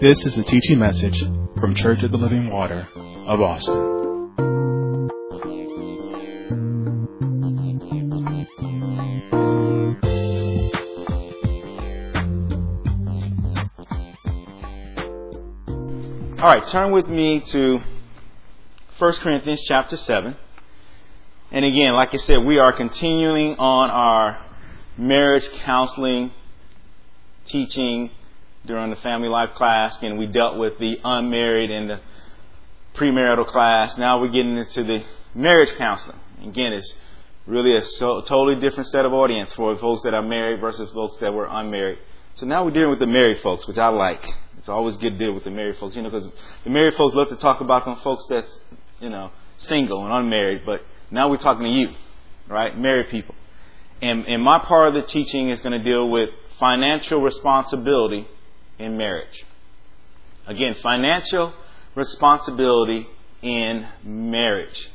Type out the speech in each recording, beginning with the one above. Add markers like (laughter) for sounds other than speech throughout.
This is a teaching message from Church of the Living Water of Austin. All right, turn with me to 1 Corinthians chapter 7. And again, like I said, we are continuing on our marriage counseling teaching during the family life class. and we dealt with the unmarried and the premarital class. Now we're getting into the marriage counseling. Again, it's really a so, totally different set of audience for folks that are married versus folks that were unmarried. So now we're dealing with the married folks, which I like. It's always good to deal with the married folks, you know, because the married folks love to talk about them folks that's, you know, single and unmarried. But now we're talking to you, right? Married people. And, and my part of the teaching is going to deal with financial responsibility in marriage. Again, financial responsibility in marriage.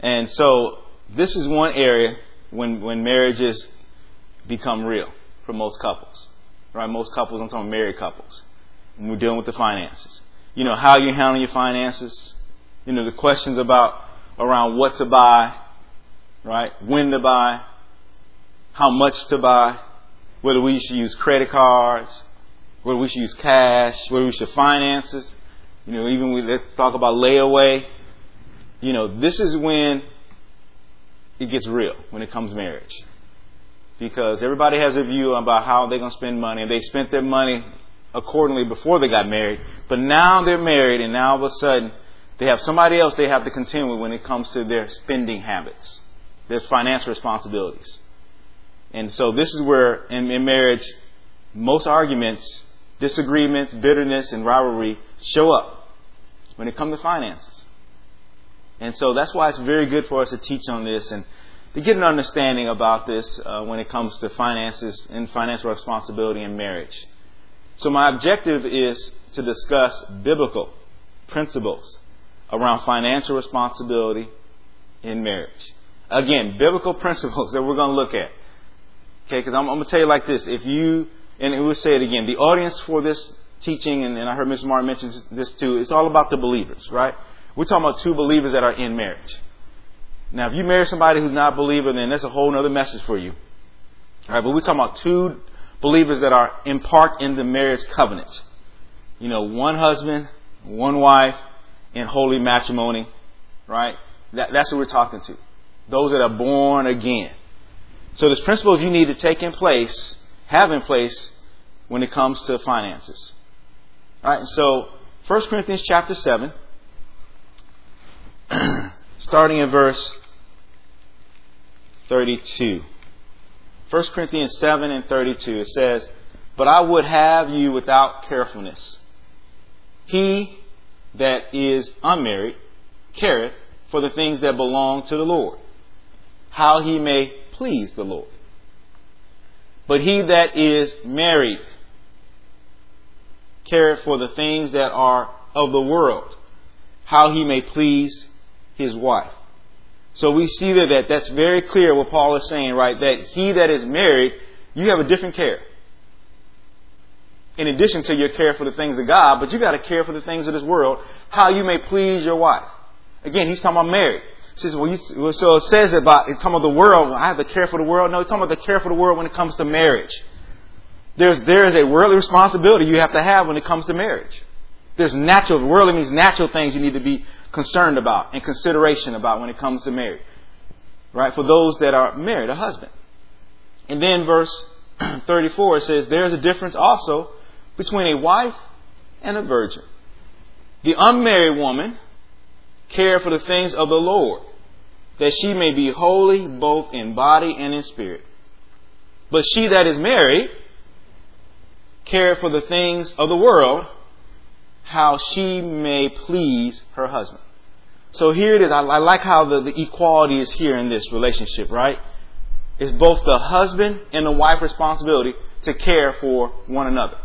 And so this is one area when, when marriages become real for most couples. Right? Most couples, I'm talking married couples. And we're dealing with the finances. You know, how you handle your finances. You know, the questions about around what to buy, right? When to buy, how much to buy, whether we should use credit cards, whether we should use cash, whether we should finances. You know, even we let's talk about layaway. You know, this is when it gets real when it comes to marriage. Because everybody has a view about how they're going to spend money, and they spent their money accordingly before they got married. But now they're married, and now all of a sudden they have somebody else they have to contend with when it comes to their spending habits. their financial responsibilities. And so this is where in, in marriage, most arguments disagreements, bitterness, and rivalry show up when it comes to finances. And so that's why it's very good for us to teach on this and to get an understanding about this uh, when it comes to finances and financial responsibility in marriage. So my objective is to discuss biblical principles around financial responsibility in marriage. Again, biblical (laughs) principles that we're going to look at. Okay, because I'm, I'm going to tell you like this. If you and we'll say it again. The audience for this teaching, and, and I heard Mr. Martin mention this too, it's all about the believers, right? We're talking about two believers that are in marriage. Now, if you marry somebody who's not a believer, then that's a whole other message for you. All right, but we're talking about two believers that are in part in the marriage covenant. You know, one husband, one wife, in holy matrimony, right? That, that's what we're talking to. Those that are born again. So there's principles you need to take in place have in place when it comes to finances. All right, so 1 Corinthians chapter 7, (clears throat) starting in verse 32. 1 Corinthians 7 and 32, it says, But I would have you without carefulness. He that is unmarried careth for the things that belong to the Lord, how he may please the Lord. But he that is married careth for the things that are of the world, how he may please his wife. So we see there that that's very clear what Paul is saying, right? That he that is married, you have a different care. In addition to your care for the things of God, but you got to care for the things of this world, how you may please your wife. Again, he's talking about married says, well, you, so it says about, it's talking about the world. I have to care for the world. No, it's talking about the care for the world when it comes to marriage. There's, there is a worldly responsibility you have to have when it comes to marriage. There's natural, worldly means natural things you need to be concerned about and consideration about when it comes to marriage. Right? For those that are married, a husband. And then verse (clears throat) 34 it says, there's a difference also between a wife and a virgin. The unmarried woman care for the things of the Lord, that she may be holy both in body and in spirit. But she that is married, care for the things of the world, how she may please her husband. So here it is. I, I like how the, the equality is here in this relationship, right? It's both the husband and the wife responsibility to care for one another.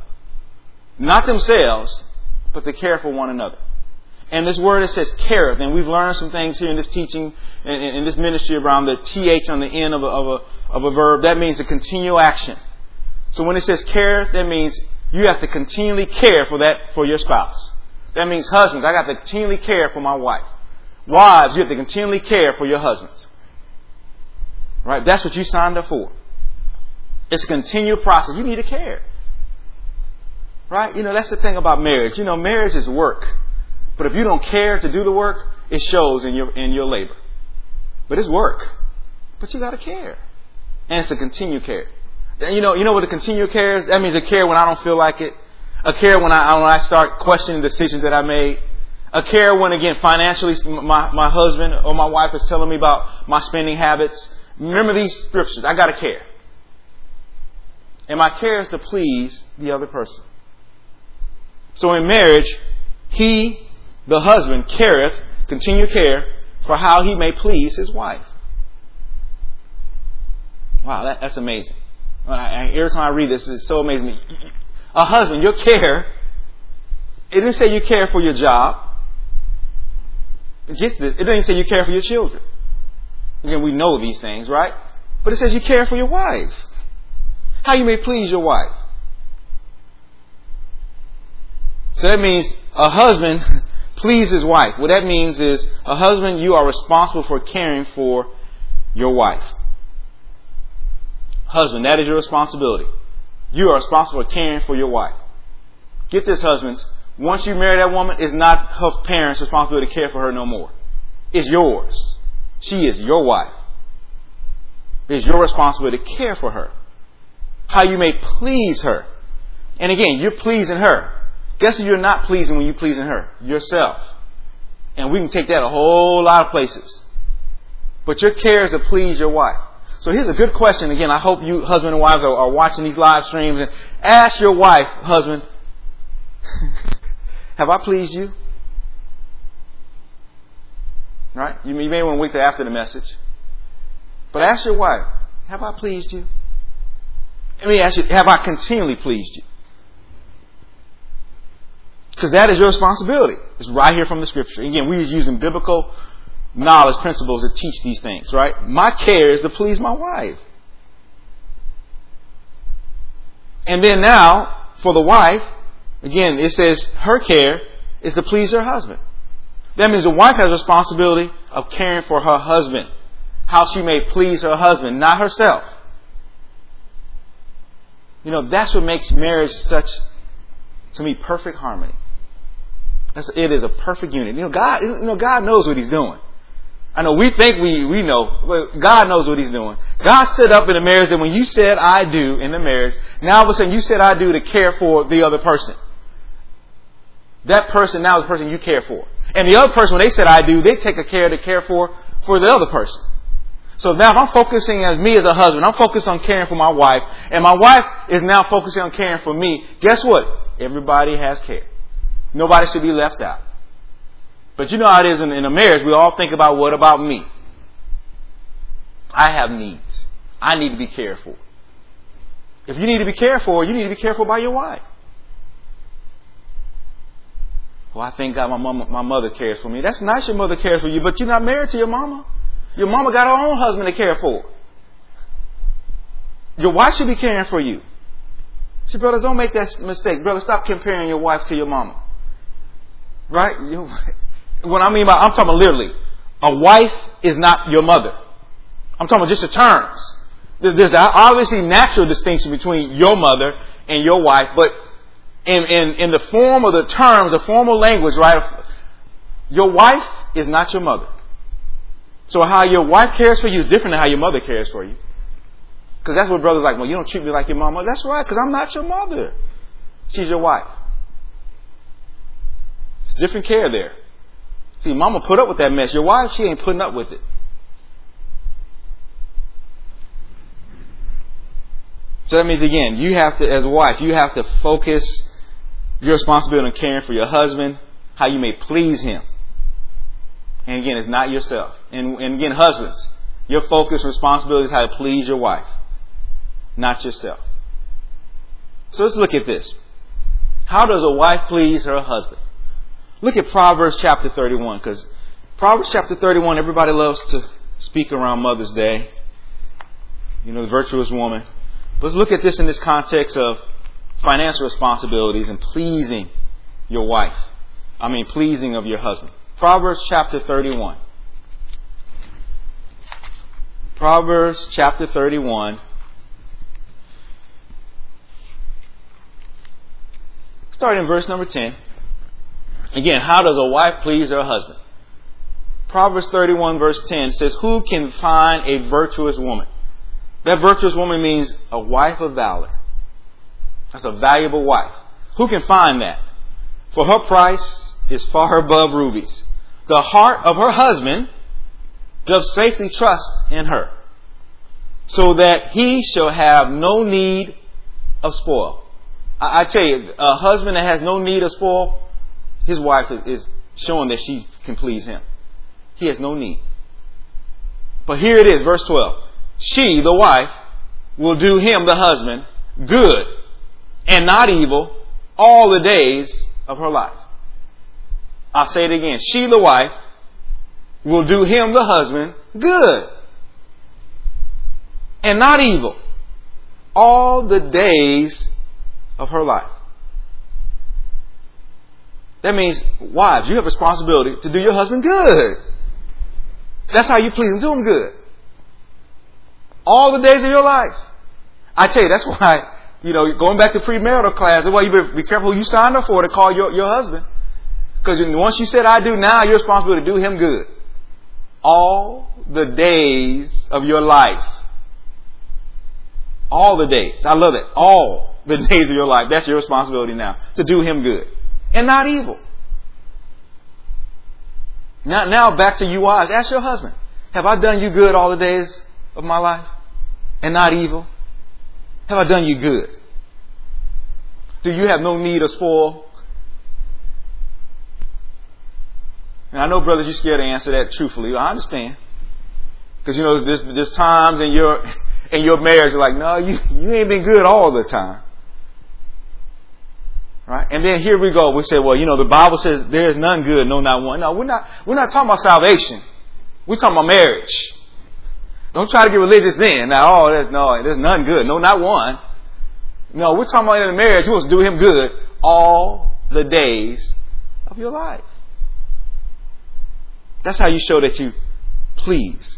Not themselves, but to care for one another. And this word that says careth, and we've learned some things here in this teaching, in, in this ministry around the th on the end of a, of a, of a verb. That means a continual action. So when it says "care," that means you have to continually care for that, for your spouse. That means husbands, I got to continually care for my wife. Wives, you have to continually care for your husbands. Right? That's what you signed up for. It's a continual process. You need to care. Right? You know, that's the thing about marriage. You know, marriage is work. But if you don't care to do the work, it shows in your, in your labor. But it's work. But you gotta care. And it's a continued care. You know, you know what a continued care is? That means a care when I don't feel like it. A care when I, when I start questioning decisions that I made. A care when, again, financially, my, my husband or my wife is telling me about my spending habits. Remember these scriptures. I gotta care. And my care is to please the other person. So in marriage, he, the husband, careth, continue care, for how he may please his wife. Wow, that, that's amazing. I, every time I read this, it's so amazing. A husband, your care, it didn't say you care for your job. It didn't say you care for your children. Again, we know these things, right? But it says you care for your wife. How you may please your wife. So that means a husband (laughs) please his wife. What that means is a husband, you are responsible for caring for your wife. Husband, that is your responsibility. You are responsible for caring for your wife. Get this, husbands. Once you marry that woman, it's not her parents' responsibility to care for her no more. It's yours. She is your wife. It's your responsibility to care for her. How you may please her. And again, you're pleasing her. Guess who you're not pleasing when you're pleasing her? Yourself. And we can take that a whole lot of places. But your care is to please your wife. So here's a good question. Again, I hope you husband and wives are, are watching these live streams and ask your wife, husband, (laughs) have I pleased you? Right? You may, you may want to wait till after the message. But ask your wife, have I pleased you? Let me ask you, have I continually pleased you? Because that is your responsibility. It's right here from the scripture. Again, we're using biblical knowledge principles to teach these things, right? My care is to please my wife. And then now, for the wife, again, it says her care is to please her husband. That means the wife has responsibility of caring for her husband. How she may please her husband, not herself. You know, that's what makes marriage such, to me, perfect harmony. It is a perfect unit. You know, God, you know, God knows what He's doing. I know we think we, we know, but God knows what He's doing. God set up in the marriage that when you said I do in the marriage, now all of a sudden you said I do to care for the other person. That person now is the person you care for. And the other person, when they said I do, they take a care to care for, for the other person. So now if I'm focusing as me as a husband, I'm focused on caring for my wife, and my wife is now focusing on caring for me, guess what? Everybody has care. Nobody should be left out. But you know how it is in, in a marriage. We all think about what about me? I have needs. I need to be cared for. If you need to be cared for, you need to be cared for by your wife. Well, I thank God my mama, my mother cares for me. That's nice your mother cares for you, but you're not married to your mama. Your mama got her own husband to care for. Your wife should be caring for you. See, brothers, don't make that mistake. Brother, stop comparing your wife to your mama. Right? You, what I mean by, I'm talking literally. A wife is not your mother. I'm talking just the terms. There's obviously natural distinction between your mother and your wife, but in, in, in the form of the terms, the formal language, right? Your wife is not your mother. So how your wife cares for you is different than how your mother cares for you. Because that's what brothers like. Well, you don't treat me like your mama. That's right, because I'm not your mother. She's your wife. It's different care there. See, mama put up with that mess. Your wife, she ain't putting up with it. So that means again, you have to, as a wife, you have to focus your responsibility on caring for your husband, how you may please him. And again, it's not yourself. And, and again, husbands, your focus and responsibility is how to please your wife, not yourself. So let's look at this. How does a wife please her husband? Look at Proverbs chapter 31, because Proverbs chapter 31, everybody loves to speak around Mother's Day. You know, the virtuous woman. Let's look at this in this context of financial responsibilities and pleasing your wife. I mean, pleasing of your husband. Proverbs chapter 31. Proverbs chapter 31. Starting in verse number 10. Again, how does a wife please her husband? Proverbs 31 verse 10 says, Who can find a virtuous woman? That virtuous woman means a wife of valor. That's a valuable wife. Who can find that? For her price is far above rubies. The heart of her husband does safely trust in her, so that he shall have no need of spoil. I, I tell you, a husband that has no need of spoil, his wife is showing that she can please him. He has no need. But here it is, verse 12. She, the wife, will do him, the husband, good and not evil all the days of her life. I'll say it again. She, the wife, will do him, the husband, good and not evil all the days of her life. That means, wives, you have responsibility to do your husband good. That's how you please him. Do him good. All the days of your life. I tell you, that's why, you know, going back to premarital class, that's why you better be careful who you signed up for to call your, your husband. Because once you said I do now, you're responsible to do him good. All the days of your life. All the days. I love it. All the (laughs) days of your life. That's your responsibility now. To do him good. And not evil. Now, now back to you wives. Ask your husband. Have I done you good all the days of my life? And not evil? Have I done you good? Do you have no need of spoil? And I know, brothers, you're scared to answer that truthfully. I understand. Because, you know, there's, there's times in your, (laughs) in your marriage, you're like, no, you, you ain't been good all the time. Right? And then here we go. We say, well, you know, the Bible says there is none good, no, not one. No, we're not, we're not talking about salvation. We're talking about marriage. Don't try to get religious then. Now, oh, there's, no, there's none good. No, not one. No, we're talking about in a marriage. You to do him good all the days of your life. That's how you show that you please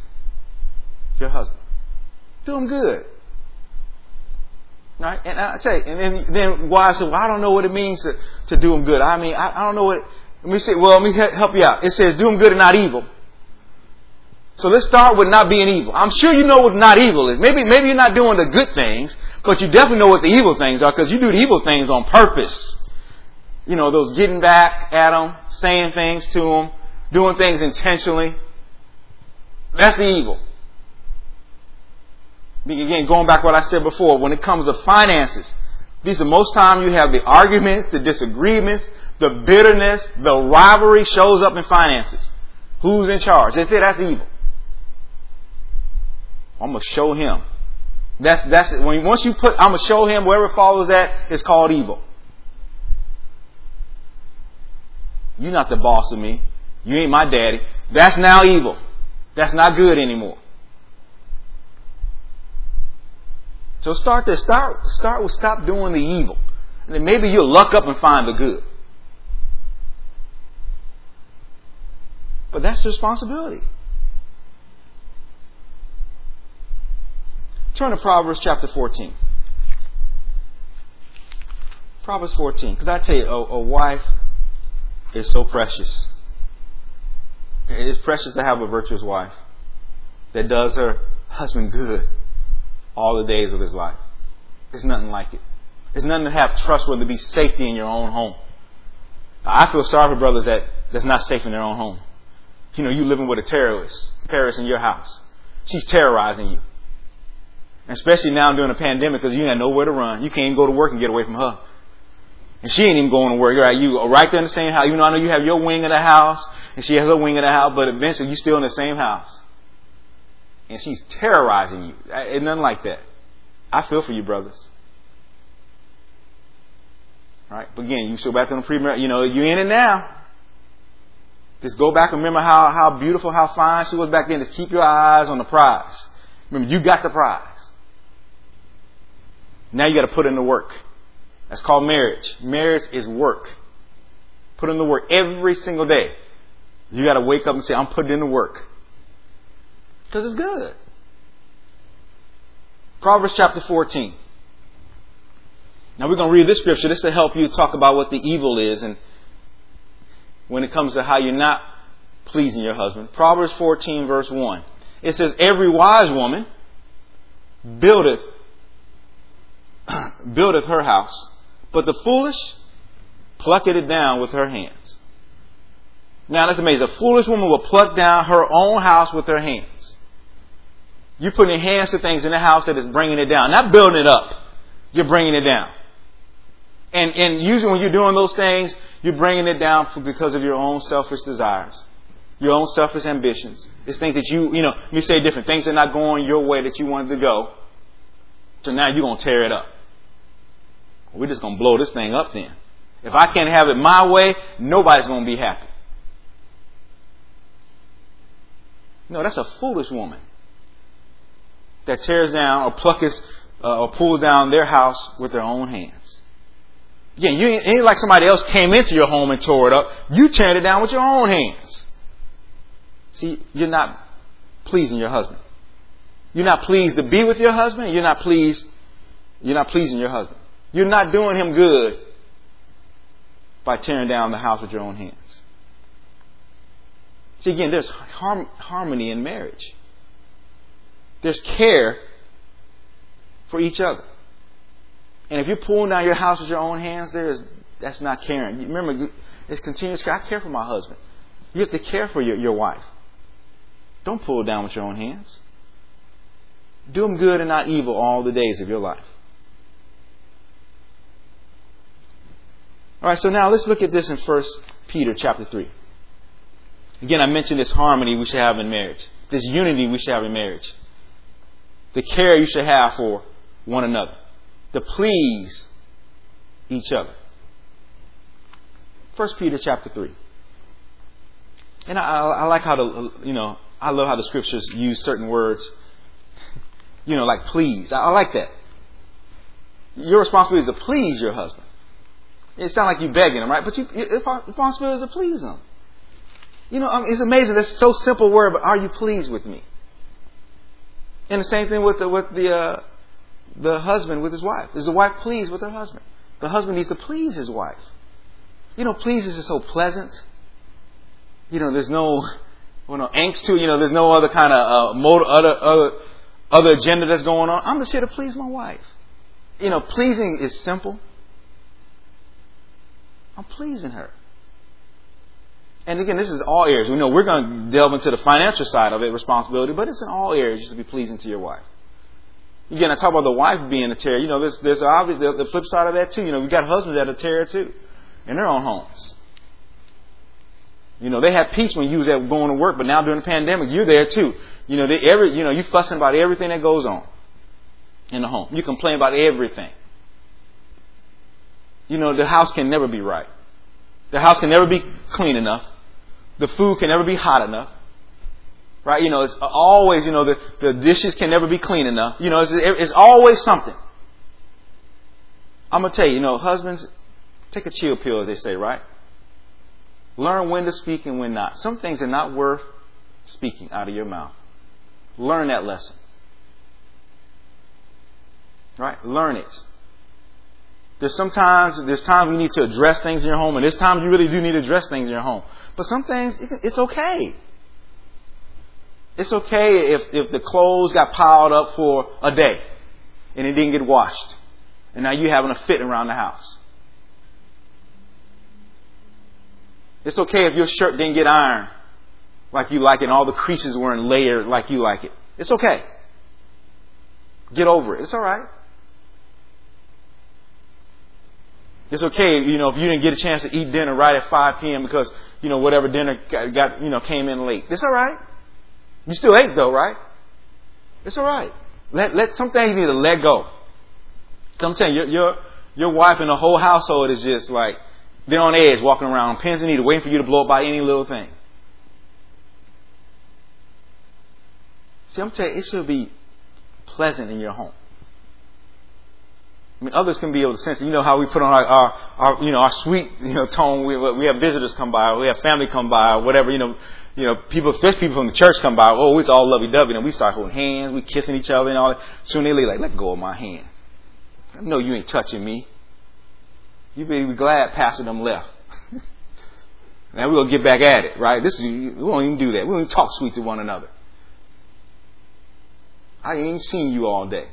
your husband. Do him good. Right? And I tell you, and then, then wives say, well, I don't know what it means to, to do them good. I mean, I, I don't know what, let me say, well, let me help you out. It says, do them good and not evil. So let's start with not being evil. I'm sure you know what not evil is. Maybe, maybe you're not doing the good things, but you definitely know what the evil things are because you do the evil things on purpose. You know, those getting back at them, saying things to them, doing things intentionally. That's the evil. Again, going back to what I said before, when it comes to finances, these are most time you have the arguments, the disagreements, the bitterness, the rivalry shows up in finances. Who's in charge? They say that's evil. I'm gonna show him. That's that's when once you put I'm gonna show him wherever follows that is called evil. You're not the boss of me. You ain't my daddy. That's now evil. That's not good anymore. So start to start start with stop doing the evil. And then maybe you'll luck up and find the good. But that's the responsibility. Turn to Proverbs chapter 14. Proverbs 14. Because I tell you, a, a wife is so precious. It is precious to have a virtuous wife that does her husband good all the days of his life. It's nothing like it. It's nothing to have trustworthy to be safety in your own home. I feel sorry for brothers that that's not safe in their own home. You know, you living with a terrorist, terrorist in your house. She's terrorizing you. especially now during the pandemic because you ain't nowhere to run. You can't go to work and get away from her. And she ain't even going to work. You're right. You are right there in the same house. You know, I know you have your wing of the house and she has her wing of the house, but eventually you're still in the same house and she's terrorizing you. Uh, it's nothing like that. I feel for you, brothers. Right? But again, you go back to the pre you know, you're in it now. Just go back and remember how, how beautiful, how fine she was back then. Just keep your eyes on the prize. Remember, you got the prize. Now you got to put in the work. That's called marriage. Marriage is work. Put in the work every single day. You got to wake up and say, I'm putting in the work. Because it's good. Proverbs chapter 14. Now we're going to read this scripture. This will help you talk about what the evil is and when it comes to how you're not pleasing your husband. Proverbs 14 verse 1. It says, Every wise woman buildeth, (clears throat) buildeth her house, but the foolish plucketh it down with her hands. Now that's amazing. A foolish woman will pluck down her own house with her hands. You're putting hands to things in the house that is bringing it down, not building it up. You're bringing it down. And, and usually when you're doing those things, you're bringing it down because of your own selfish desires, your own selfish ambitions. It's things that you, you know, let me say different. Things are not going your way that you wanted to go. So now you're going to tear it up. We're just going to blow this thing up then. If I can't have it my way, nobody's going to be happy. No, that's a foolish woman that tears down or plucks uh, or pulls down their house with their own hands. Again, you ain't, ain't like somebody else came into your home and tore it up. You tearing it down with your own hands. See, you're not pleasing your husband. You're not pleased to be with your husband. You're not pleased. You're not pleasing your husband. You're not doing him good by tearing down the house with your own hands. See, again, there's harmony in marriage. There's care for each other. And if you're pulling down your house with your own hands, there is that's not caring. Remember, it's continuous care. I care for my husband. You have to care for your, your wife. Don't pull down with your own hands. Do them good and not evil all the days of your life. All right, so now let's look at this in 1 Peter chapter 3. Again, I mentioned this harmony we should have in marriage, this unity we should have in marriage, the care you should have for one another to please each other. 1 Peter chapter 3. And I, I, like how the, you know, I love how the scriptures use certain words, (laughs) you know, like please. I, I like that. Your responsibility is to please your husband. It sounds like you're begging him, right? But you, your responsibility is to please him. You know, I mean, it's amazing. That's so simple word, but are you pleased with me? And the same thing with the, with the, uh, the husband with his wife? Is the wife pleased with her husband? The husband needs to please his wife. You know, pleases is so pleasant. You know, there's no, well, no angst to it. You know, there's no other kind of uh, motive, other, other, other agenda that's going on. I'm just here to please my wife. You know, pleasing is simple. I'm pleasing her. And again, this is all areas. We know we're going to delve into the financial side of it, responsibility, but it's in all areas to be pleasing to your wife. Again, I talk about the wife being a terror. You know, there's there's the, the flip side of that too. You know, we got husbands that are terror too, in their own homes. You know, they had peace when you was at going to work, but now during the pandemic, you're there too. You know, they every you know you fussing about everything that goes on in the home. You complain about everything. You know, the house can never be right. The house can never be clean enough. The food can never be hot enough. Right? You know, it's always, you know, the, the dishes can never be clean enough. You know, it's, it's always something. I'm going to tell you, you know, husbands, take a chill pill, as they say, right? Learn when to speak and when not. Some things are not worth speaking out of your mouth. Learn that lesson. Right? Learn it. There's sometimes, there's times you need to address things in your home, and there's times you really do need to address things in your home. But some things, it's okay. It's okay if, if the clothes got piled up for a day and it didn't get washed. And now you're having a fit around the house. It's okay if your shirt didn't get ironed like you like it and all the creases weren't layered like you like it. It's okay. Get over it. It's alright. It's okay, you know, if you didn't get a chance to eat dinner right at 5 p.m. because, you know, whatever dinner got, you know, came in late. It's alright. You still ate though, right? It's all right. Let let some things you need to let go. I'm telling you, your your your wife and the whole household is just like they're on edge, walking around, pins and needles, waiting for you to blow up by any little thing. See, I'm telling you, it should be pleasant in your home. Mean, others can be able to sense it. You know how we put on our, our, our you know, our sweet, you know, tone. We, we have visitors come by, we have family come by, whatever, you know, you know, people, especially people from the church come by. Oh, it's all lovey-dovey, and we start holding hands, we kissing each other and all that. Soon they like, let go of my hand. I know you ain't touching me. You better be glad Pastor them left. (laughs) now we're gonna get back at it, right? This is, we won't even do that. We won't even talk sweet to one another. I ain't seen you all day.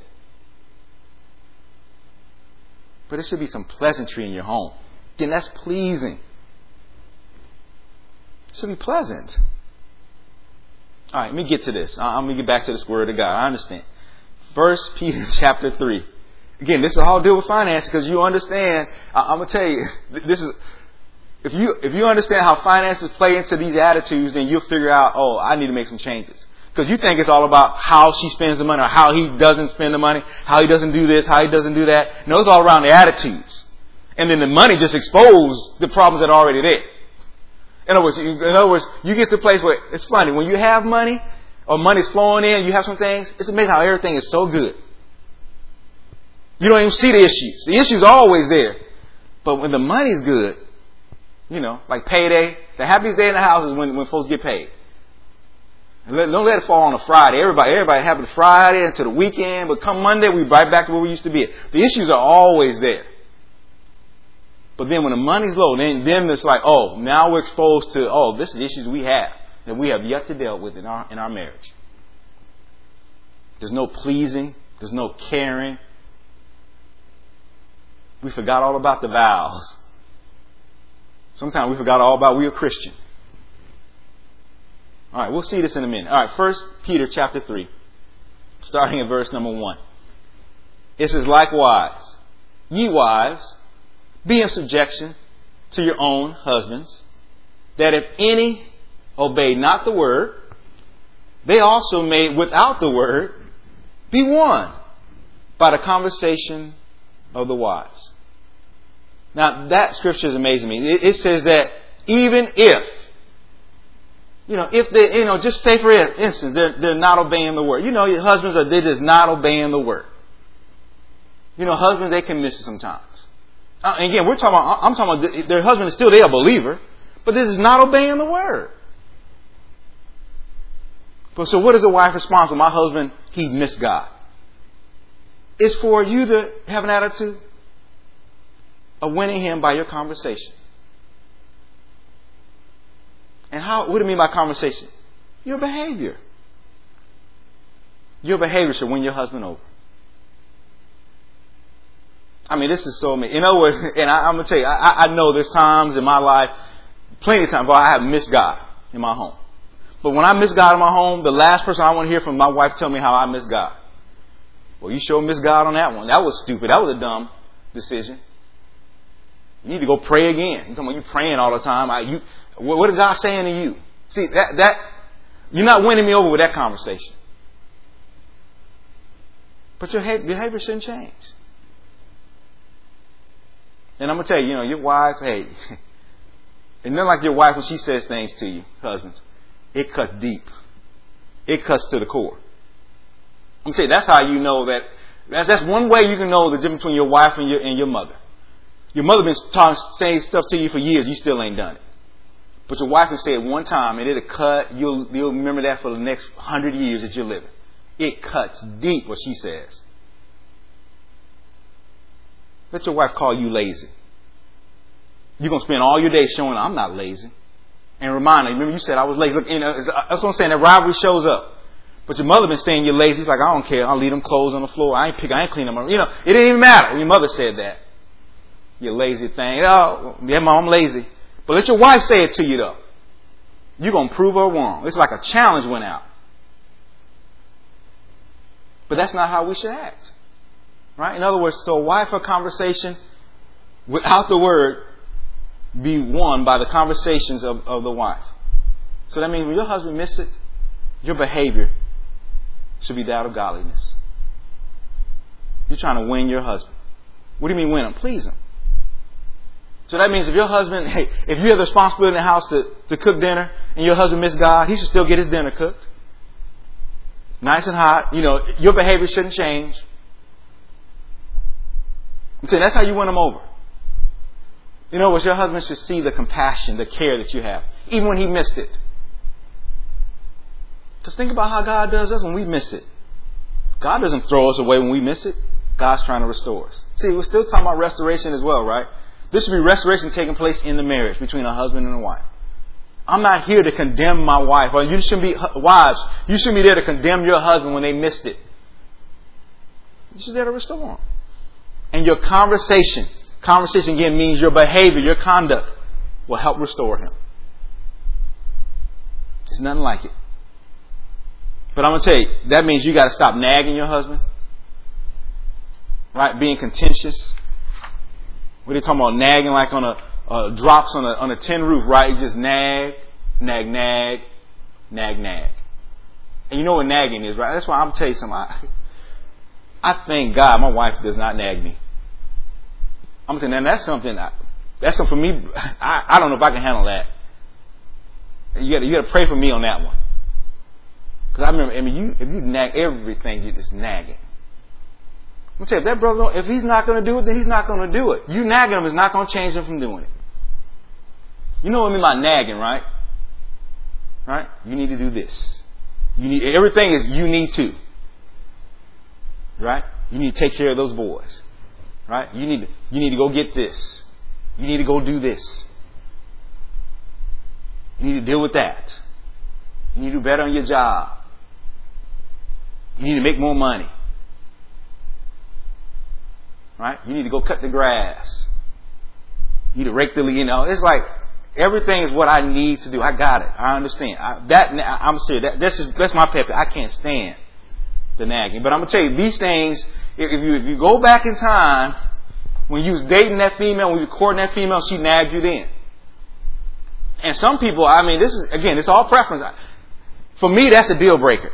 But there should be some pleasantry in your home. Again, that's pleasing. It should be pleasant. All right, let me get to this. I'm going to get back to this word of God. I understand. First Peter (laughs) chapter 3. Again, this is all deal with finance because you understand. I'm going to tell you, (laughs) this is, if you, if you understand how finances play into these attitudes, then you'll figure out, oh, I need to make some changes. Because you think it's all about how she spends the money or how he doesn't spend the money, how he doesn't do this, how he doesn't do that. No, it's all around the attitudes. And then the money just exposed the problems that are already there. In other words, in other words, you get to a place where it's funny. When you have money or money's flowing in, you have some things, it's amazing how everything is so good. You don't even see the issues. The issues are always there. But when the money's good, you know, like payday, the happiest day in the house is when, when folks get paid. Don't let it fall on a Friday. Everybody, everybody happy Friday into the weekend, but come Monday, we right back to where we used to be. The issues are always there. But then when the money's low, then, then it's like, oh, now we're exposed to, oh, this is issues we have that we have yet to deal with in our, in our marriage. There's no pleasing. There's no caring. We forgot all about the vows. Sometimes we forgot all about we are Christian. All right, we'll see this in a minute. All right, First Peter chapter 3, starting at verse number 1. It says, Likewise, ye wives, be in subjection to your own husbands, that if any obey not the word, they also may, without the word, be won by the conversation of the wise. Now, that scripture is amazing to me. It, says that even if you know, if they, you know, just say for instance, they're, they're not obeying the word. You know, your husbands are, they're just not obeying the word. You know, husbands, they can miss it sometimes. Uh, again, we're talking about, I'm talking about their husband is still they a believer, but this is not obeying the word. But so what is a wife responsible? My husband, he missed God. It's for you to have an attitude of winning him by your conversation. And how, what do you mean by conversation? Your behavior. Your behavior should win your husband over. I mean, this is so amazing. In other words, (laughs) and I, am going to tell you, I, I know there's times in my life, plenty of times, where I have missed God in my home. But when I miss God in my home, the last person I want to hear from my wife tell me how I miss God. Well, you sure miss God on that one. That was stupid. That was a dumb decision. You need to go pray again. You talking about you praying all the time. I, you, what is God saying to you? See, that, that, you're not winning me over with that conversation. But your behavior shouldn't change. And I'm going to tell you, you know, your wife, hey, (laughs) it's not like your wife when she says things to you, husbands. It cuts deep. It cuts to the core. I'm saying that's how you know that. That's, that's one way you can know the difference between your wife and your, and your mother. Your mother been talking, saying stuff to you for years. You still ain't done it. But your wife can say it one time and it'll cut, you'll, you'll remember that for the next hundred years that you're living. It cuts deep what she says. Let your wife call you lazy. You're going to spend all your day showing I'm not lazy. And remind her, remember you said I was lazy. Look, you know, uh, that's what I'm saying. That rivalry shows up. But your mother been saying you're lazy. It's like, I don't care. I'll leave them clothes on the floor. I ain't pick, I ain't clean them. Up. You know, it didn't even matter. Your mother said that. You lazy thing. Oh, yeah, mom, I'm lazy. But let your wife say it to you though. You're going to prove her wrong. It's like a challenge went out. But that's not how we should act. Right? In other words, so a wife or conversation without the word be won by the conversations of, of the wife. So that means when your husband misses it, your behavior should be that of godliness. You're trying to win your husband. What do you mean win him? Please him. So that means if your husband, hey, if you have the responsibility in the house to, to cook dinner and your husband missed God, he should still get his dinner cooked. Nice and hot. You know, your behavior shouldn't change. I'm saying that's how you win them over. You know what? Your husband should see the compassion, the care that you have, even when he missed it. Just think about how God does us when we miss it. God doesn't throw us away when we miss it. God's trying to restore us. See, we're still talking about restoration as well, right? This should be restoration taking place in the marriage between a husband and a wife. I'm not here to condemn my wife, or you shouldn't be uh, wives. You shouldn't be there to condemn your husband when they missed it. You're just there to restore them. And your conversation, conversation again means your behavior, your conduct will help restore him. It's nothing like it. But I'm gonna tell you, that means you got to stop nagging your husband, right? Being contentious. What are talking about? Nagging like on a drops on a on a tin roof, right? You just nag, nag, nag, nag, nag. And you know what nagging is, right? That's why I'm gonna tell you something. I, I thank God my wife does not nag me. I'm saying, and that's something. I, that's something for me. (laughs) I, I don't know if I can handle that. You got you got to pray for me on that one. Because I remember, I mean, you if you nag everything, you just nagging. I'm tell you, if that brother, if he's not going to do it, then he's not going to do it. You nagging him is not going to change him from doing it. You know what I mean by nagging, right? Right? You need to do this. You need everything is you need to. Right? You need to take care of those boys. Right? You need to, you need to go get this. You need to go do this. You need to deal with that. You need to do better on your job. You need to make more money. Right? You need to go cut the grass. You need to rake the, you know, it's like everything is what I need to do. I got it. I understand. I, that I'm serious. That, this is that's my pet. I can't stand the nagging. But I'm gonna tell you these things. If you if you go back in time when you was dating that female, when you were courting that female, she nagged you then. And some people, I mean, this is again, it's all preference. For me, that's a deal breaker.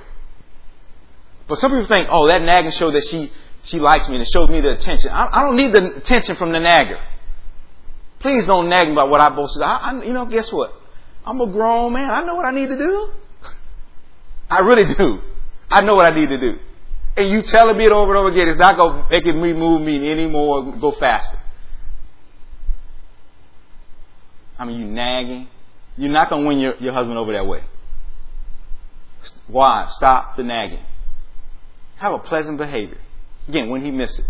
But some people think, oh, that nagging showed that she she likes me and it shows me the attention. I, I don't need the attention from the nagger. Please don't nag me about what I boasted. I, I, you know, guess what? I'm a grown man. I know what I need to do. (laughs) I really do. I know what I need to do. And you telling me it over and over again, it's not going to make me move me anymore, go faster. I mean, you nagging. You're not going to win your, your husband over that way. Why? Stop the nagging. Have a pleasant behavior. Again, when he misses it.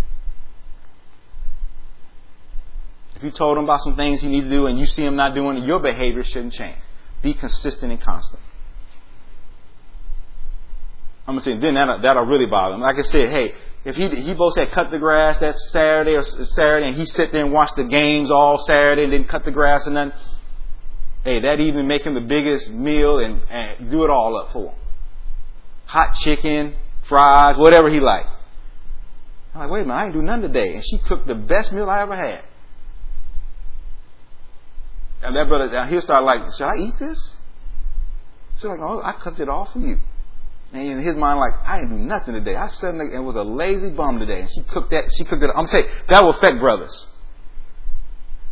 If you told him about some things he needed to do and you see him not doing it, your behavior shouldn't change. Be consistent and constant. I'm gonna say then that'll, that'll really bother him. Like I said, hey, if he he both said cut the grass that Saturday or Saturday, and he sit there and watch the games all Saturday and didn't cut the grass and then, hey, that even make him the biggest meal and, and do it all up for him. Hot chicken, fries, whatever he like. I'm like, wait a minute, I ain't do none today. And she cooked the best meal I ever had. And that brother, he'll start like, should I eat this? She's like, oh, I cooked it all for you. And in his mind, like, I didn't do nothing today. I suddenly and was a lazy bum today. And she cooked that, she cooked it. I'm saying that will affect brothers.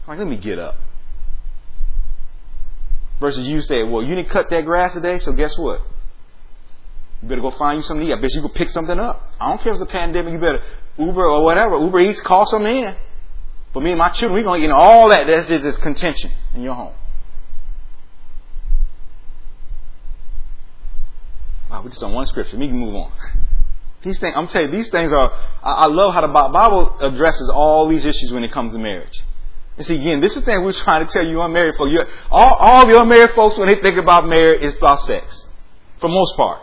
I'm like, let me get up. Versus you say, well, you didn't cut that grass today, so guess what? You better go find you something to eat. I bet you can pick something up. I don't care if it's a pandemic. You better Uber or whatever. Uber Eats, call some in. But me and my children, we're going to eat all that. That's just this contention in your home. Wow, we just on one scripture. We can move on. (laughs) These things, I'm telling you, these things are, I love how the Bible addresses all these issues when it comes to marriage. And see, again, this is the thing we're trying to tell you unmarried folks. You're, all, all the unmarried folks, when they think about marriage, it's about sex. For most part.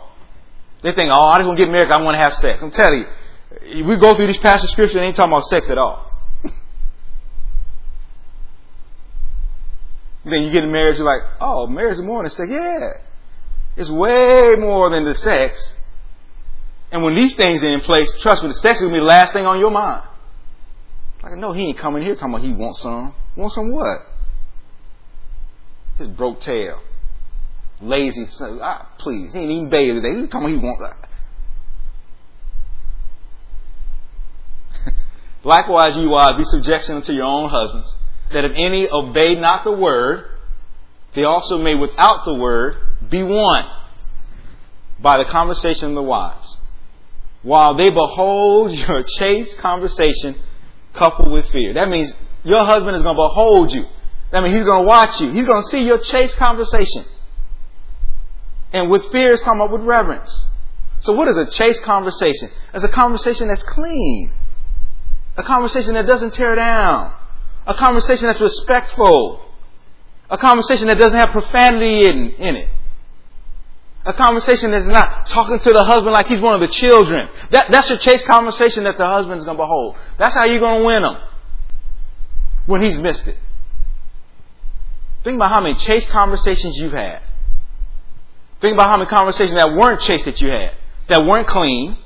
They think, oh, I just want to get married I want to have sex. I'm telling you, we go through these passages of scripture and ain't talking about sex at all. (laughs) then you get married, you're like, oh, marriage is more than sex. Yeah. It's way more than the sex. And when these things are in place, trust me, the sex will be the last thing on your mind. Like, no, he ain't coming here talking about he wants some. Want some what? His broke tail. Lazy. Ah, please. He ain't even bathed today. He's talking he wants that. (laughs) Likewise, you wives, be subjection unto your own husbands, that if any obey not the word, they also may without the word be won by the conversation of the wives. While they behold (laughs) your chaste conversation coupled with fear. That means your husband is going to behold you. That means he's going to watch you. He's going to see your chaste conversation. And with fear is come up with reverence. So what is a chaste conversation? It's a conversation that's clean. A conversation that doesn't tear down. A conversation that's respectful. A conversation that doesn't have profanity in, in it. A conversation that's not talking to the husband like he's one of the children. That, that's your chaste conversation that the husband's going to behold. That's how you're going to win him when he's missed it. Think about how many chaste conversations you've had. Think about how many conversations that weren't chaste that you had, that weren't clean,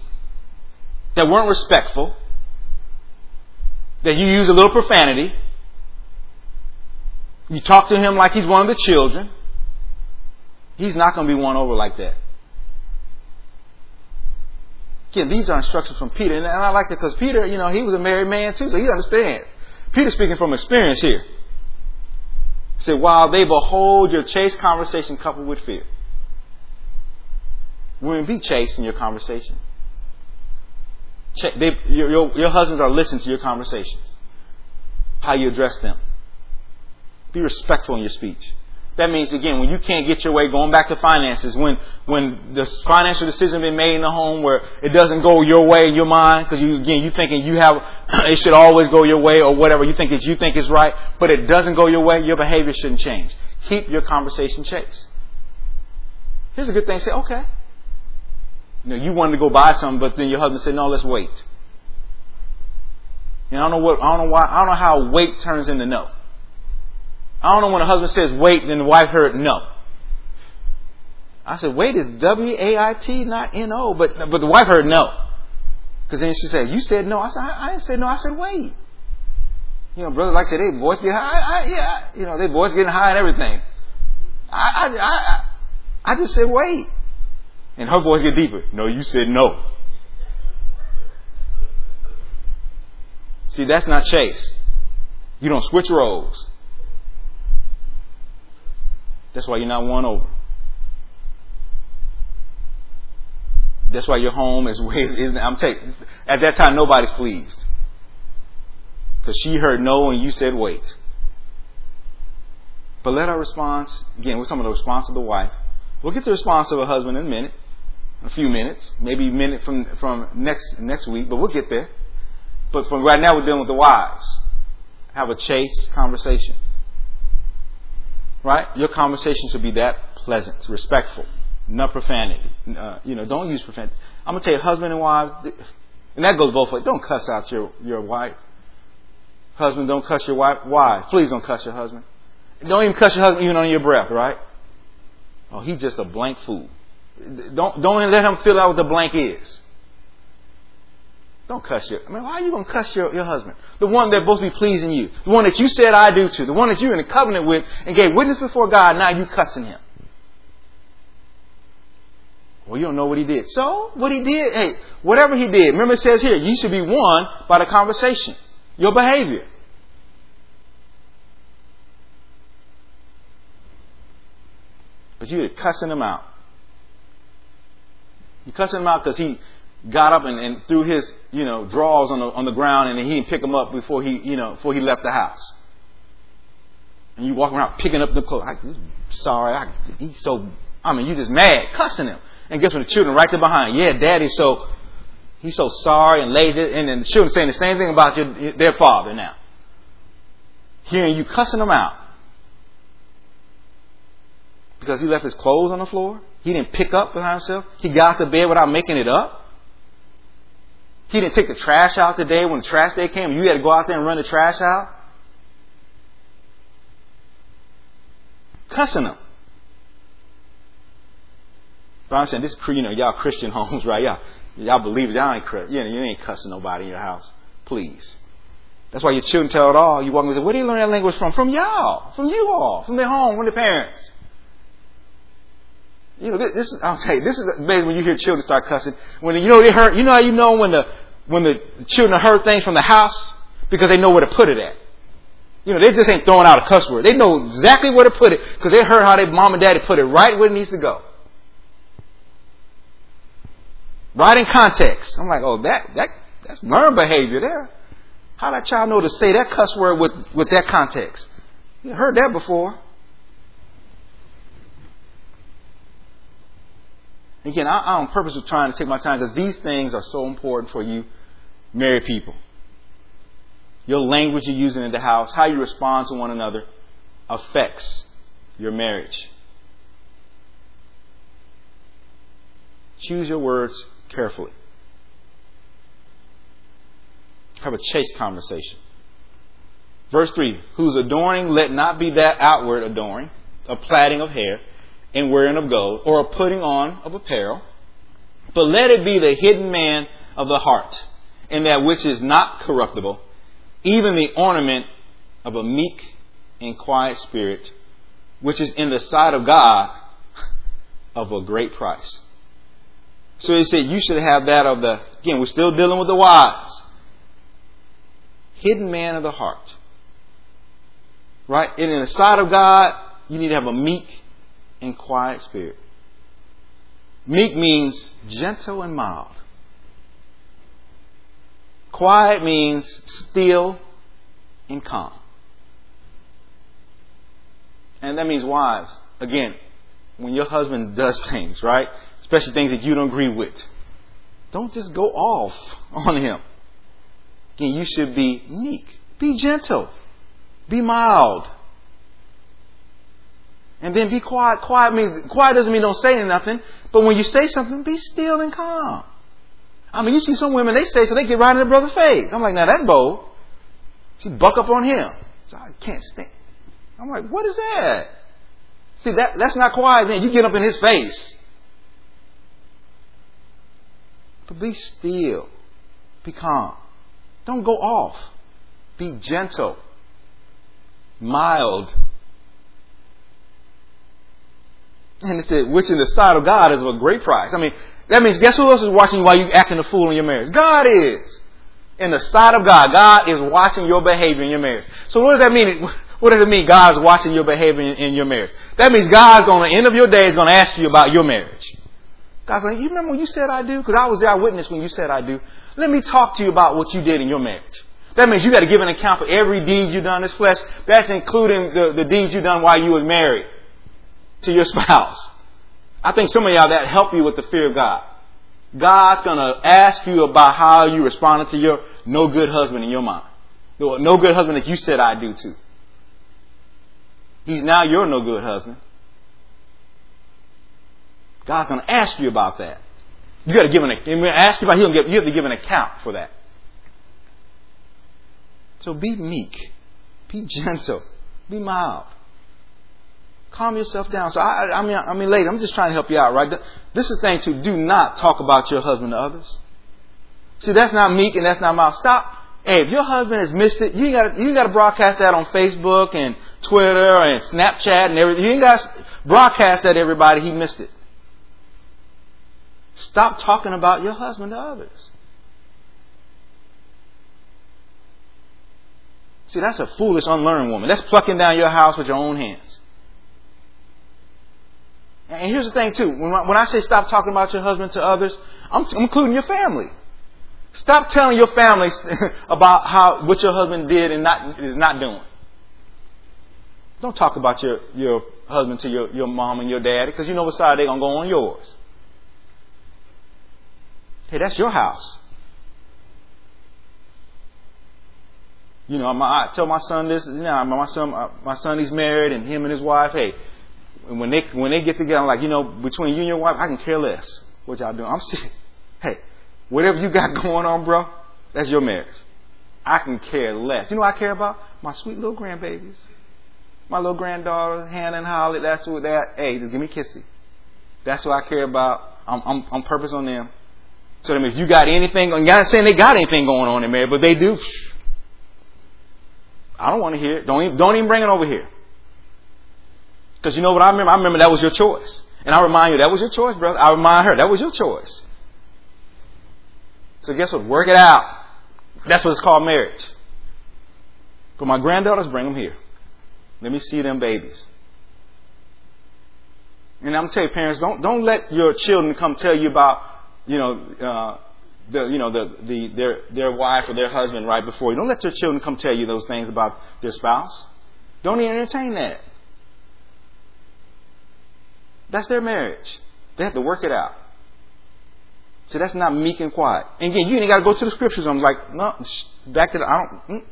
that weren't respectful, that you use a little profanity. You talk to him like he's one of the children. He's not going to be won over like that. Again, these are instructions from Peter, and I like that because Peter, you know, he was a married man too, so he understands. Peter's speaking from experience here. He said, while they behold your chaste conversation coupled with fear. Women, be chaste in your conversation. They, your, your, your husbands are listening to your conversations. How you address them. Be respectful in your speech. That means again, when you can't get your way, going back to finances, when when the financial decision been made in the home where it doesn't go your way in your mind, because you again you thinking you have (clears throat) it should always go your way or whatever you think is you think is right, but it doesn't go your way, your behavior shouldn't change. Keep your conversation chaste. Here's a good thing. Say, okay. You know, you wanted to go buy something, but then your husband said, no, let's wait. And I don't know what I don't know why I don't know how wait turns into no. I don't know when a husband says wait, then the wife heard no. I said, wait is W A I T, not N O. But, but the wife heard no. Because then she said, you said no. I said, I, I, didn't say no. I said, wait. You know, brother, like I said, they voice get high. I, yeah, you know, they voice getting high and everything. I, I, I, I just said, wait. And her voice get deeper. No, you said no. See, that's not chase. You don't switch roles. That's why you're not won over. That's why your home is, is I'm taking. At that time, nobody's pleased because she heard no and you said wait. But let our response again. We're talking about the response of the wife. We'll get the response of a husband in a minute, a few minutes, maybe a minute from from next next week. But we'll get there. But from right now, we're dealing with the wives. Have a chaste conversation. Right? Your conversation should be that pleasant, respectful, not profanity. Uh, you know, don't use profanity. I'm gonna tell you, husband and wife, and that goes both ways. Don't cuss out your your wife. Husband, don't cuss your wife. Why? Please don't cuss your husband. Don't even cuss your husband even on your breath, right? Oh, he's just a blank fool. Don't don't let him fill out what the blank is. Don't cuss your. I mean, why are you going to cuss your, your husband? The one that's supposed to be pleasing you. The one that you said I do to. The one that you're in a covenant with and gave witness before God. Now you cussing him. Well, you don't know what he did. So, what he did, hey, whatever he did, remember it says here, you should be won by the conversation, your behavior. But you're cussing him out. You're cussing him out because he got up and, and threw his, you know, drawers on the, on the ground and he didn't pick them up before he, you know, before he left the house. And you walk around picking up the clothes. I, sorry, I, he's so, I mean, you just mad, cussing him. And guess what? The children right there behind. Yeah, daddy's so, he's so sorry and lazy. And then the children saying the same thing about your, their father now. Hearing you cussing them out. Because he left his clothes on the floor. He didn't pick up behind himself. He got to bed without making it up. He didn't take the trash out today when the trash day came. You had to go out there and run the trash out. Cussing them. But I'm saying this, you know, y'all Christian (laughs) homes, right? Y'all, y'all believe y'all ain't, you know, you ain't cussing nobody in your house. Please. That's why your children tell it all. You walk in and say, where do you learn that language from? From y'all. From you all. From their home, from their parents. You know, this, this I'll tell you, this is amazing when you hear children start cussing. When, you know, they heard, you know how you know when the, when the children heard things from the house? Because they know where to put it at. You know, they just ain't throwing out a cuss word. They know exactly where to put it because they heard how their mom and daddy put it right where it needs to go. Right in context. I'm like, oh, that, that, that's learned behavior there. How that child know to say that cuss word with, with that context? You heard that before. Again, I, I on purpose was trying to take my time because these things are so important for you married people. Your language you're using in the house, how you respond to one another, affects your marriage. Choose your words carefully. Have a chaste conversation. Verse 3 Whose adorning let not be that outward adoring, a plaiting of hair, and wearing of gold, or a putting on of apparel, but let it be the hidden man of the heart, and that which is not corruptible, even the ornament of a meek and quiet spirit, which is in the sight of God (laughs) of a great price. So he said you should have that of the, again, we're still dealing with the wise. Hidden man of the heart. Right? And in the sight of God, you need to have a meek and quiet spirit. Meek means gentle and mild. Quiet means still and calm. And that means wives. Again, when your husband does (laughs) things, right? Especially things that you don't agree with. Don't just go off (laughs) on him. Again, you should be meek. Be gentle. Be mild. And then be quiet. Quiet means quiet doesn't mean don't say nothing. But when you say something, be still and calm. I mean, you see some women, they say so they get right in their brother's face. I'm like, now that's bold. She buck up on him. So I can't stand. I'm like, what is that? See, that, that's not quiet then. You get up in his face. But be still. Be calm. Don't go off. Be gentle. Mild. And it said, which in the sight of God is of a great price. I mean, that means guess who else is watching while you acting a fool in your marriage? God is. In the sight of God, God is watching your behavior in your marriage. So what does that mean? (laughs) What does it mean God is watching your behavior in, your marriage? That means God's going to, end of your day, is going to ask you about your marriage. God's like, you remember when you said I do? Because I was there, I witnessed when you said I do. Let me talk to you about what you did in your marriage. That means you got to give an account for every deed you done in this flesh. That's including the, the deeds you done while you was married to your spouse. I think some of y'all that help you with the fear of God. God's going to ask you about how you responded to your no good husband in your mind. The no good husband that you said I do to. He's now your no good husband. God's going to ask you about that. You got to give an ask you about he'll give, you have to give an account for that. So be meek, be gentle, be mild. Calm yourself down. So I, I mean, I mean, lady, I'm just trying to help you out, right? This is thing too. Do not talk about your husband to others. See, that's not meek and that's not mild. Stop. Hey, if your husband has missed it, you got you got to broadcast that on Facebook and Twitter and Snapchat and everything. You ain't got to broadcast that everybody. He missed it. Stop talking about your husband to others. See, that's a foolish, unlearned woman. That's plucking down your house with your own hands. And here's the thing too. When I, when I say stop talking about your husband to others, I'm, I'm including your family. Stop telling your family (laughs) about how what your husband did and not is not doing. Don't talk about your your husband to your, your mom and your dad because you know what side they're gonna go on yours. Hey, that's your house. You know, I tell my son this. Know, my son, my son, he's married, and him and his wife. Hey, when they when they get together, I'm like, you know, between you and your wife, I can care less what y'all doing. I'm (laughs) saying, hey, whatever you got (laughs) going on, bro, that's your marriage. I can care less. You know what I care about? My sweet little grandbabies. My little granddaughter, Hannah and Holly, that's what that. Hey, just give me kissy. That's what I care about. I'm, I'm, purpose on them. So if you got anything, I'm not saying they got anything going on in marriage, but they do. I don't want to hear it. Don't even, don't even bring it over here. Because you know what I remember? I remember that was your choice. And I remind you, that was your choice, brother. I remind her, that was your choice. So guess what? Work it out. That's what it's called marriage. But my granddaughters, bring them here. Let me see them babies. And I'm telling you, parents, don't don't let your children come tell you about, you know, uh, the you know the, the their their wife or their husband right before you. Don't let your children come tell you those things about their spouse. Don't entertain that. That's their marriage. They have to work it out. So that's not meek and quiet. And again, you ain't got to go to the scriptures. I'm like, no, back to the, I don't. Mm.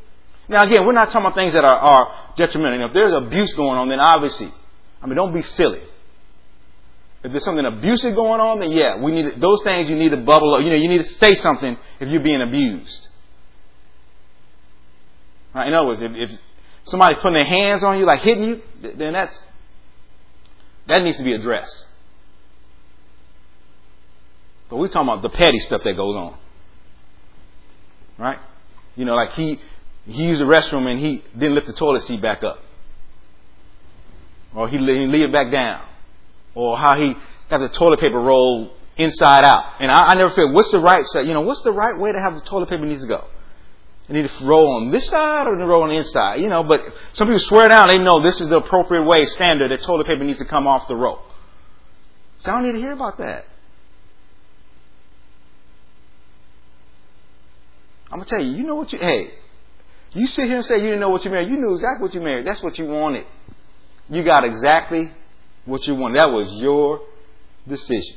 Now again, we're not talking about things that are, are detrimental. if there's abuse going on, then obviously, I mean, don't be silly. If there's something abusive going on, then yeah, we need to, those things. You need to bubble up. You know, you need to say something if you're being abused. Right? In other words, if, if somebody's putting their hands on you, like hitting you, then that's that needs to be addressed. But we're talking about the petty stuff that goes on. Right? You know, like he he used the restroom and he didn't lift the toilet seat back up. Or he, he leave it back down. Or how he got the toilet paper roll inside out. And I, I never figured, what's the right? You know, what's the right way to have the toilet paper needs to go? It need to roll on this side or to roll on the inside? You know, but some people swear down they know this is the appropriate way, standard, that toilet paper needs to come off the roll. So I don't need to hear about that. I'm gonna tell you, you know what you hey, you sit here and say you didn't know what you married. You knew exactly what you married. That's what you wanted. You got exactly what you wanted. That was your decision.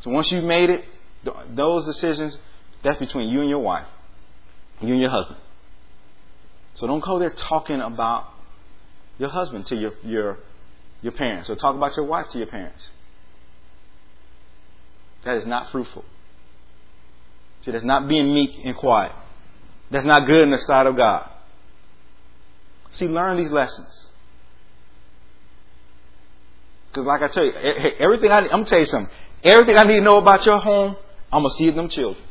So once you made it, those decisions, that's between you and your wife, you and your husband. So don't go there talking about your husband to your your your parents, or talk about your wife to your parents. That is not fruitful. See, that's not being meek and quiet. That's not good in the sight of God. See, learn these lessons. Because, like I tell you, everything I, I'm gonna tell you something. Everything I need to know about your home, I'm gonna see them children.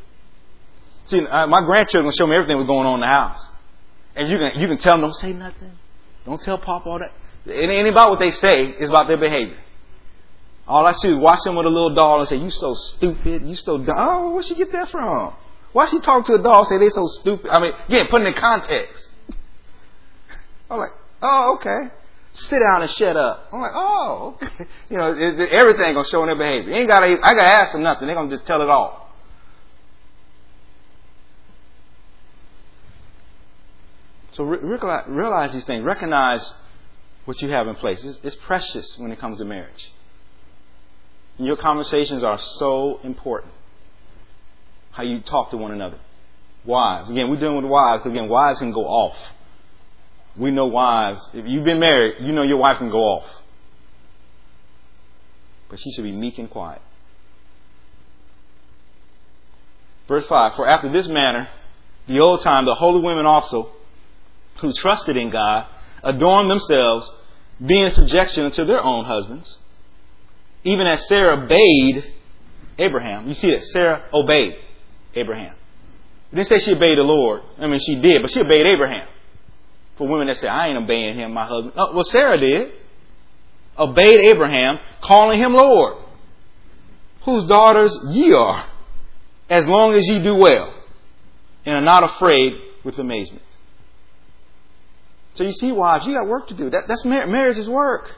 See, uh, my grandchildren show me everything that's going on in the house, and you can you can tell them don't say nothing, don't tell Pop all that. It ain't about what they say; it's about their behavior. All I see is watch them with a little doll and say, "You so stupid, you so dumb." Oh, where'd she get that from? Why she talk to a dog say they so stupid? I mean, again, put it in context. I'm like, oh, okay. Sit down and shut up. I'm like, oh, okay. (laughs) You know, it, it, everything gonna show in their behavior. Ain't gotta, I gotta ask them nothing. They're gonna just tell it all. So re- realize these things. Recognize what you have in place. It's, it's precious when it comes to marriage. And your conversations are so important how you talk to one another. Wives. Again, we're dealing with wives again, wives can go off. We know wives. If you've been married, you know your wife can go off. But she should be meek and quiet. Verse 5 For after this manner, the old time, the holy women also, who trusted in God, adorned themselves, being in subjection unto their own husbands, even as Sarah obeyed Abraham. You see that? Sarah obeyed. Abraham. It didn't say she obeyed the Lord. I mean, she did, but she obeyed Abraham. For women that say, I ain't obeying him, my husband. Oh, well, Sarah did. Obeyed Abraham, calling him Lord. Whose daughters ye are, as long as ye do well, and are not afraid with amazement. So you see, wives, you got work to do. That, that's mar- marriage is work.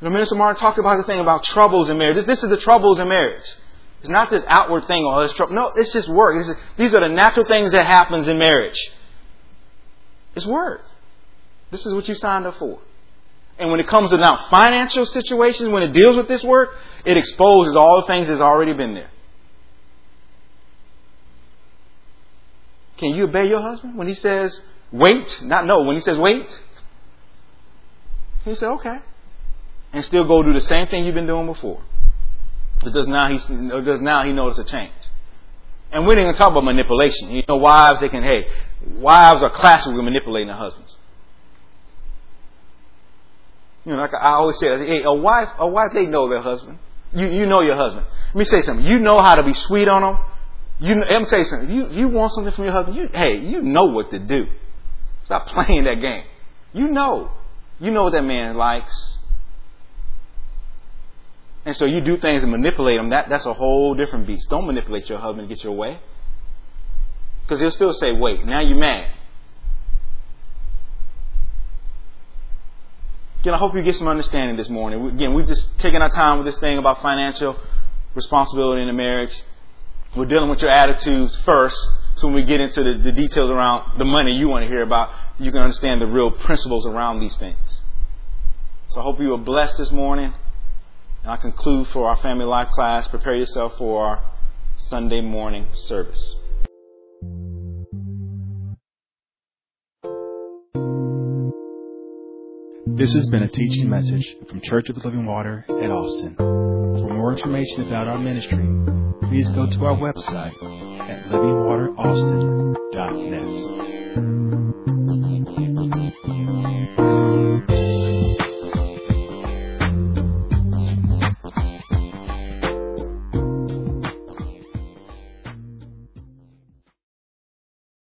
You know, Minister Martin talked about the thing about troubles in marriage. This, this is the troubles in marriage. It's not this outward thing, oh, this trouble. No, it's just work. It's just, these are the natural things that happens in marriage. It's work. This is what you signed up for. And when it comes to now financial situations, when it deals with this work, it exposes all the things that's already been there. Can you obey your husband when he says wait? Not no, when he says wait. You say okay? And still go do the same thing you've been doing before. Because now he because now he noticed a change. And we didn't even talk about manipulation. You know, wives they can hey, wives are classic with manipulating their husbands. You know, like I always say, hey, a wife, a wife, they know their husband. You, you know your husband. Let me say something. You know how to be sweet on them. You, let me tell you something. You, you want something from your husband. You, hey, you know what to do. Stop (laughs) playing that game. You know. You know what that man likes. And so you do things and manipulate him. That, that's a whole different beast. Don't manipulate your husband to get your way. Because he'll still say, wait, now you're mad. Again, I hope you get some understanding this morning. Again, we've just taken our time with this thing about financial responsibility in a marriage. We're dealing with your attitudes first. So when we get into the, the details around the money you want to hear about, you can understand the real principles around these things. So I hope you were blessed this morning. And I conclude for our family life class. Prepare yourself for our Sunday morning service. This has been a teaching message from Church of the Living Water in Austin. For more information about our ministry, please go to our website LivingWaterAustin.net.